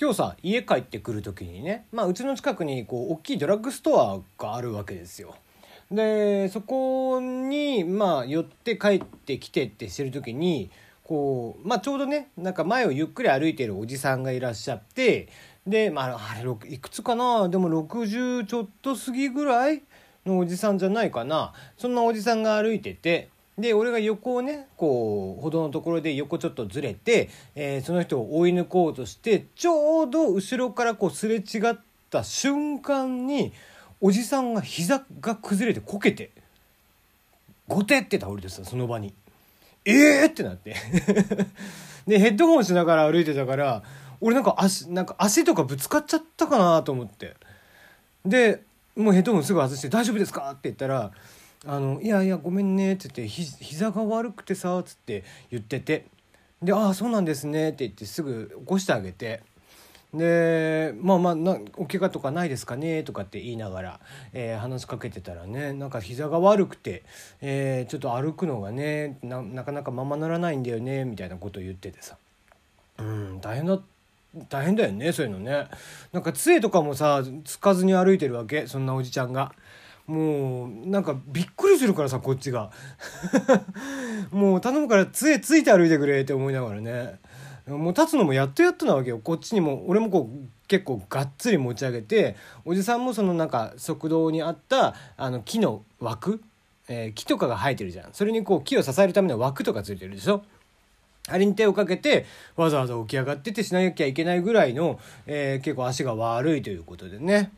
今日さ家帰ってくる時にね、まあ、うちの近くにこう大きいドラッグストアがあるわけですよ。でそこにまあ寄って帰ってきてってしてる時にこう、まあ、ちょうどねなんか前をゆっくり歩いてるおじさんがいらっしゃってで、まあ、あれいくつかな？でも60ちょっと過ぎぐらいのおじさんじゃないかなそんなおじさんが歩いててで俺が横をねこう歩道のところで横ちょっとずれて、えー、その人を追い抜こうとしてちょうど後ろからこうすれ違った瞬間におじさんが膝が崩れてこけてゴテって倒れてさその場に。ええー、ってなって でヘッドホンしながら歩いてたから俺なんか足なんか足とかぶつかっちゃったかなと思ってでもうヘッドホンすぐ外して「大丈夫ですか?」って言ったら「あのいやいやごめんね」っつってひ「膝が悪くてさ」っつって言っててで「ああそうなんですね」って言ってすぐ起こしてあげて。でまあまあなお怪我とかないですかねとかって言いながら、えー、話しかけてたらねなんか膝が悪くて、えー、ちょっと歩くのがねなかなかままならないんだよねみたいなことを言っててさうん大変だ大変だよねそういうのねなんか杖とかもさつかずに歩いてるわけそんなおじちゃんが。もうなんかびっくりするからさこっちが。もう頼むから杖ついて歩いてくれって思いながらね。もう立つのもやっとやっとなわけよ。こっちにも俺もこう結構がっつり持ち上げておじさんもそのなんか側道にあったあの木の枠、えー、木とかが生えてるじゃん。それにこう木を支えるための枠とかついてるでしょ。あれに手をかけてわざわざ起き上がっててしなきゃいけないぐらいの、えー、結構足が悪いということでね、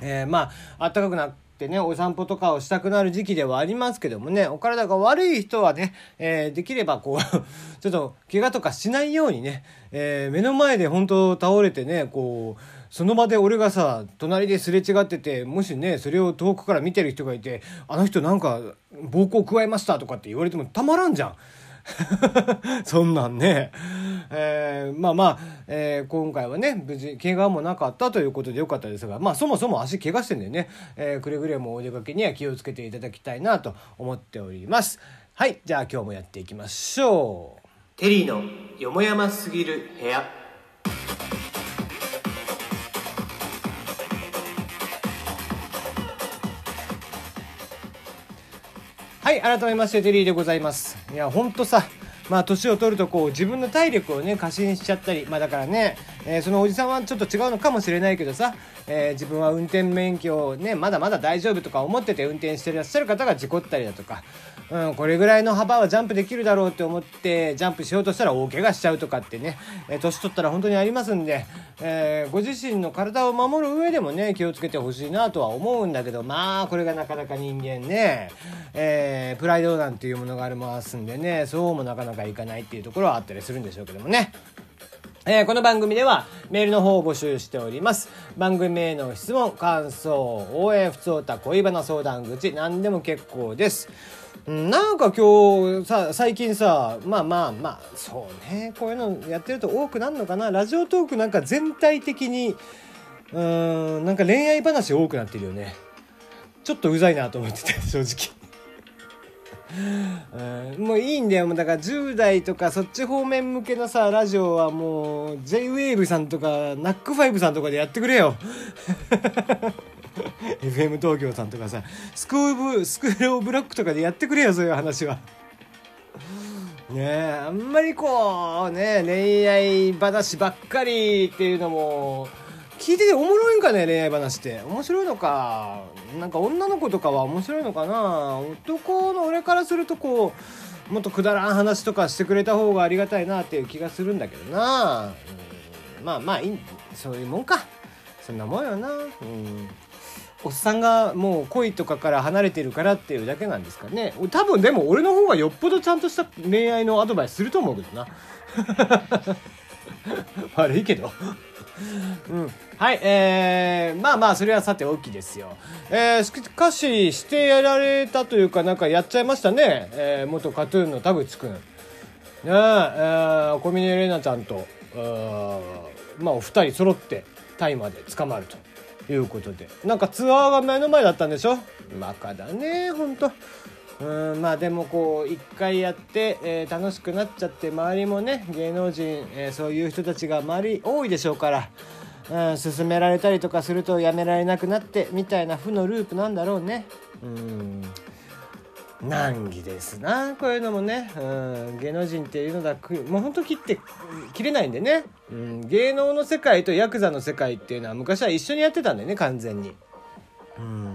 えー、まあ暖かくなってね、お散歩とかをしたくなる時期ではありますけどもね、お体が悪い人はね、えー、できればこう ちょっと怪我とかしないようにね、えー、目の前で本当倒れてね、こう、その場で俺がさ、隣ですれ違ってて、もしね、それを遠くから見てる人がいて、あの人なんか暴行加えましたとかって言われてもたまらんじゃん。そんなんね。えー、まあまあ、えー、今回はね、無事、怪我もなかったということでよかったですが、まあそもそも足怪我してんでね、えー、くれぐれもお出かけには気をつけていただきたいなと思っております。はい、じゃあ今日もやっていきましょう。テリーのよもやますぎる部屋。はい改めましてテリーでございますいやほんとさまあ年を取るとこう自分の体力をね過信しちゃったりまあだからね、えー、そのおじさんはちょっと違うのかもしれないけどさ、えー、自分は運転免許をねまだまだ大丈夫とか思ってて運転してらっしゃる方が事故ったりだとかうん、これぐらいの幅はジャンプできるだろうって思ってジャンプしようとしたら大怪我しちゃうとかってね、えー、年取ったら本当にありますんで、えー、ご自身の体を守る上でもね気をつけてほしいなとは思うんだけどまあこれがなかなか人間ね、えー、プライドなんていうものがありますんでねそうもなかなかいかないっていうところはあったりするんでしょうけどもね。えー、この番組ではメールの方を募集しております。番組への質問、感想、応援、普通歌、恋バナ相談口、何でも結構です。なんか今日さ最近さまあまあまあそうねこういうのやってると多くなるのかなラジオトークなんか全体的にうーんなんか恋愛話多くなってるよねちょっとうざいなと思ってて正直うん。もういいんだよ。だから10代とかそっち方面向けのさラジオはもう JWAVE さんとか NAC5 さんとかでやってくれよ。FM 東京さんとかさスクールスクールオブラックとかでやってくれよそういう話は。ねえあんまりこうね恋愛話ばっかりっていうのも聞いてておもろいんかね恋愛話って。面白いのか。なんか女の子とかは面白いのかな。男の俺からするとこうもっとくだらん話とかしてくれた方がありがたいなっていう気がするんだけどな、うん、まあまあいいそういうもんか。そんなもんよな。うん。おっさんがもう恋とかから離れてるからっていうだけなんですかね。多分でも俺の方がよっぽどちゃんとした恋愛のアドバイスすると思うけどな。悪いけど。うん、はいえー、まあまあそれはさておきですよ。えー、しかししてやられたというかなんかやっちゃいましたね、えー、元カトゥーンの田口くん。ねえー、小峰玲奈ちゃんとまあお二人揃ってタイまで捕まるということで。なんかツアーが目の前だったんでしょ？バカだねほんと。うんまあでもこう一回やって、えー、楽しくなっちゃって周りもね芸能人、えー、そういう人たちが周り多いでしょうから、うん、勧められたりとかするとやめられなくなってみたいな負のループなんだろうね。うん難儀ですなこういうのもね、うん、芸能人っていうのだもうほんと切って切れないんでね、うん、芸能の世界とヤクザの世界っていうのは昔は一緒にやってたんだよね完全に。うん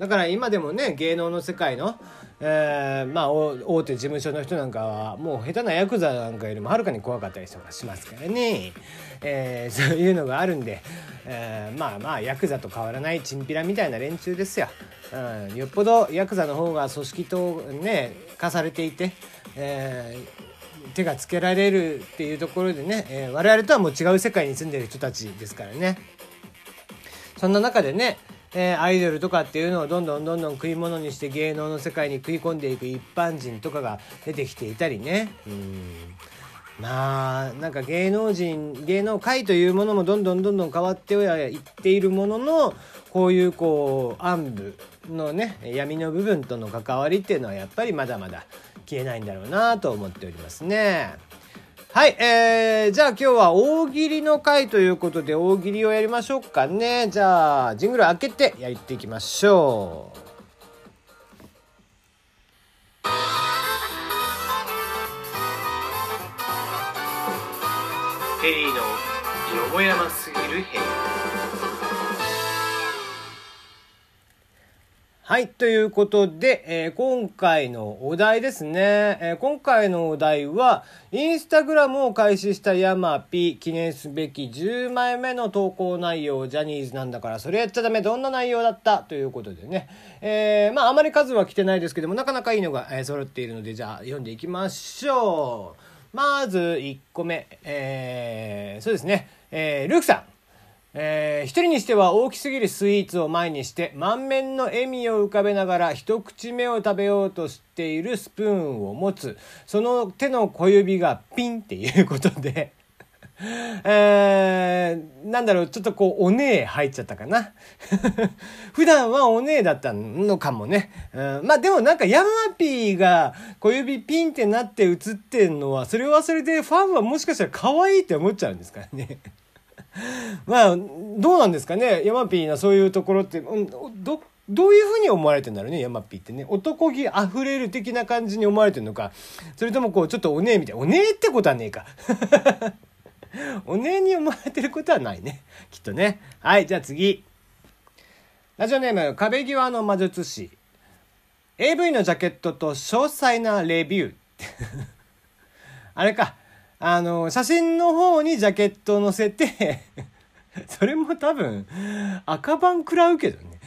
だから今でもね芸能の世界の、えー、まあ大手事務所の人なんかはもう下手なヤクザなんかよりもはるかに怖かったりとかしますからね、えー、そういうのがあるんで、えー、まあまあヤクザと変わらないチンピラみたいな連中ですよ、うん、よっぽどヤクザの方が組織とね化されていて、えー、手がつけられるっていうところでね、えー、我々とはもう違う世界に住んでる人たちですからね。そんな中でねえー、アイドルとかっていうのをどんどんどんどん食い物にして芸能の世界に食い込んでいく一般人とかが出てきていたりね。うんまあなんか芸能人芸能界というものもどんどんどんどん変わってはいっているもののこういうこう暗部のね闇の部分との関わりっていうのはやっぱりまだまだ消えないんだろうなと思っておりますね。はい、えー、じゃあ今日は大喜利の回ということで大喜利をやりましょうかね。じゃあ、ジングル開けてやっていきましょう。ヘリーのよもやますぎる部屋。はい。ということで、えー、今回のお題ですね。えー、今回のお題は、インスタグラムを開始したヤマピ記念すべき10枚目の投稿内容、ジャニーズなんだから、それやっちゃダメ、どんな内容だったということでね。えー、まあ、あまり数は来てないですけども、なかなかいいのが、え揃っているので、じゃあ、読んでいきましょう。まず、1個目。え、そうですね。えー、ルークさん。えー、一人にしては大きすぎるスイーツを前にして満面の笑みを浮かべながら一口目を食べようとしているスプーンを持つその手の小指がピンっていうことで えー、なんだろう、ちょっとこう、おねえ入っちゃったかな。普段はおねえだったのかもね。うん、まあでもなんかヤマピーが小指ピンってなって映ってんのは、それはそれでファンはもしかしたら可愛いって思っちゃうんですからね。まあ、どうなんですかね。ヤマピーなそういうところって、ど、どういうふうに思われてんだろうね、ヤマピーってね。男気溢れる的な感じに思われてるのか。それともこう、ちょっとおねえみたいな。おねえってことはねえか。おねえに思われてることはないね。きっとね。はい、じゃあ次。ラジオネーム、壁際の魔術師。AV のジャケットと詳細なレビュー。あれか。あの、写真の方にジャケットを載せて それも多分、赤番食らうけどね。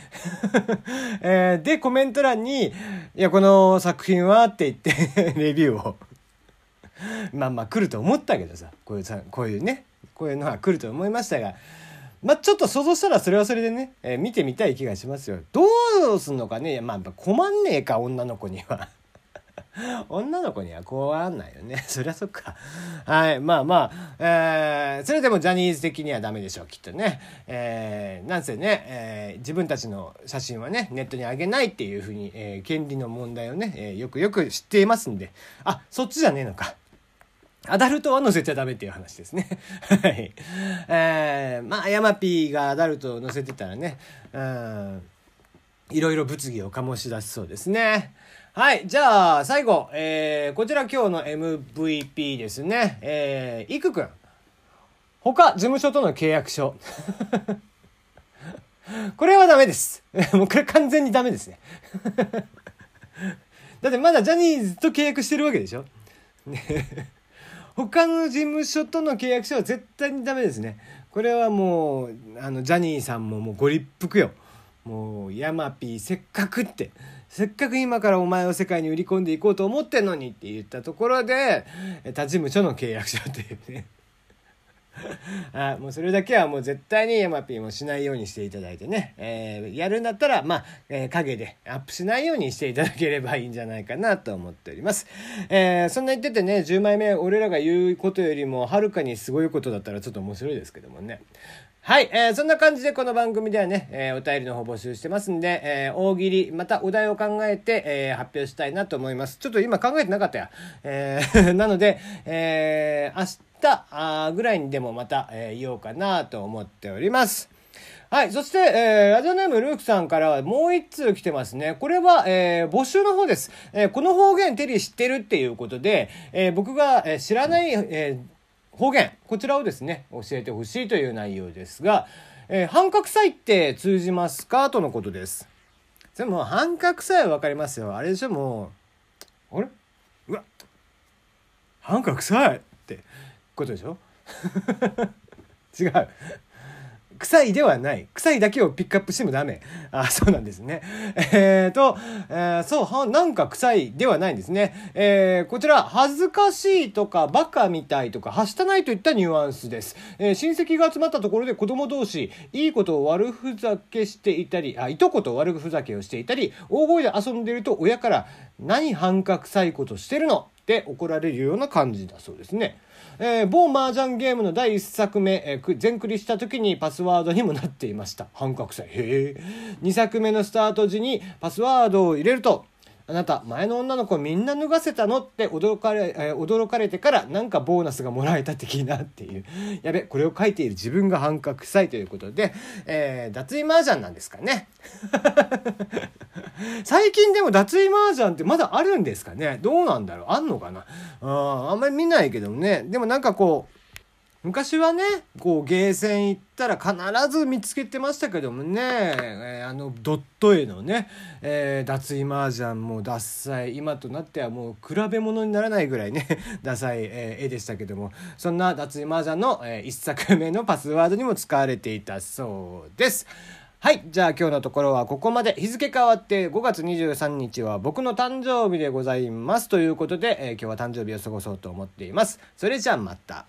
えー、で、コメント欄に、いや、この作品はって言って レビューを。まあまあ来ると思ったけどさ、こういうさ、こういうね、こういうのは来ると思いましたが、まあちょっと想像したらそれはそれでね、えー、見てみたい気がしますよ。どうすんのかね、まあ困んねえか、女の子には。女の子にはこうあんないよね。そりゃそっか。はい。まあまあ、えー、それでもジャニーズ的にはダメでしょう、きっとね。えー、なんせね、えー、自分たちの写真はね、ネットに上げないっていうふうに、えー、権利の問題をね、えー、よくよく知っていますんで。あ、そっちじゃねえのか。アダルトは載せちゃダメっていう話ですね。はい。えー、まあ、ヤマピーがアダルトを載せてたらね、うん、いろいろ物議を醸し出しそうですね。はい。じゃあ、最後。えー、こちら今日の MVP ですね。えー、いくくん。他、事務所との契約書。これはダメです。もうこれ完全にダメですね。だってまだジャニーズと契約してるわけでしょ他の事務所との契約書は絶対にダメですね。これはもう、あの、ジャニーさんももうご立腹よ。もう、ヤマピーせっかくって。せっかく今からお前を世界に売り込んでいこうと思ってんのにって言ったところで、他事務所の契約書っていうね。あもうそれだけはもう絶対にヤマピーもしないようにしていただいてね、えー、やるんだったら、まあ、えー、影でアップしないようにしていただければいいんじゃないかなと思っております。えー、そんな言っててね、10枚目、俺らが言うことよりもはるかにすごいことだったらちょっと面白いですけどもね。はい、えー、そんな感じでこの番組ではね、えー、お便りの方募集してますんで、えー、大喜利、またお題を考えて、えー、発表したいなと思います。ちょっと今考えてなかったや。えー、なので、えー、明日あぐらいにでもまた、えー、言おうかなと思っております。はい。そして、えー、ラジオネームルークさんからはもう一通来てますね。これは、えー、募集の方です。えー、この方言テリー知ってるっていうことで、えー、僕が、えー、知らない、えー、方言こちらをですね教えてほしいという内容ですが、えー、半角祭って通じますかとのことですでも半角祭は分かりますよあれでしょもうあれ？うわ半角祭？ことでしょ？違う臭いではない。臭いだけをピックアップしてもダメ。あ、そうなんですね。えーと、えー、そう、は、なんか臭いではないんですね。えー、こちら、恥ずかしいとか、バカみたいとか、はしたないといったニュアンスです。え、親戚が集まったところで子供同士、いいことを悪ふざけしていたり、あ、いとこと悪ふざけをしていたり、大声で遊んでいると親から、何半角臭いことしてるの？って怒られるような感じだそうですね。えー、某麻雀ゲームの第1作目、えー、全クリした時にパスワードにもなっていました。半角祭。へえ。2作目のスタート時にパスワードを入れると、あなた、前の女の子みんな脱がせたの？って驚かれ、えー、驚かれてからなんかボーナスがもらえた的なっていう。やべ、これを書いている自分が半角臭いということで、えー、脱衣麻雀なんですかね。最近でも脱衣麻雀ってまだあるんですかね？どうなんだろう？あんのかな？ああんまり見ないけどね。でもなんかこう、昔はねこうゲーセン行ったら必ず見つけてましたけどもね、えー、あのドット絵のね、えー、脱衣麻雀もダッサい今となってはもう比べ物にならないぐらいね ダサい、えー、絵でしたけどもそんな脱衣麻雀の、えー、1作目のパスワードにも使われていたそうです。はい。じゃあ今日のところはここまで。日付変わって5月23日は僕の誕生日でございます。ということで、えー、今日は誕生日を過ごそうと思っています。それじゃあまた。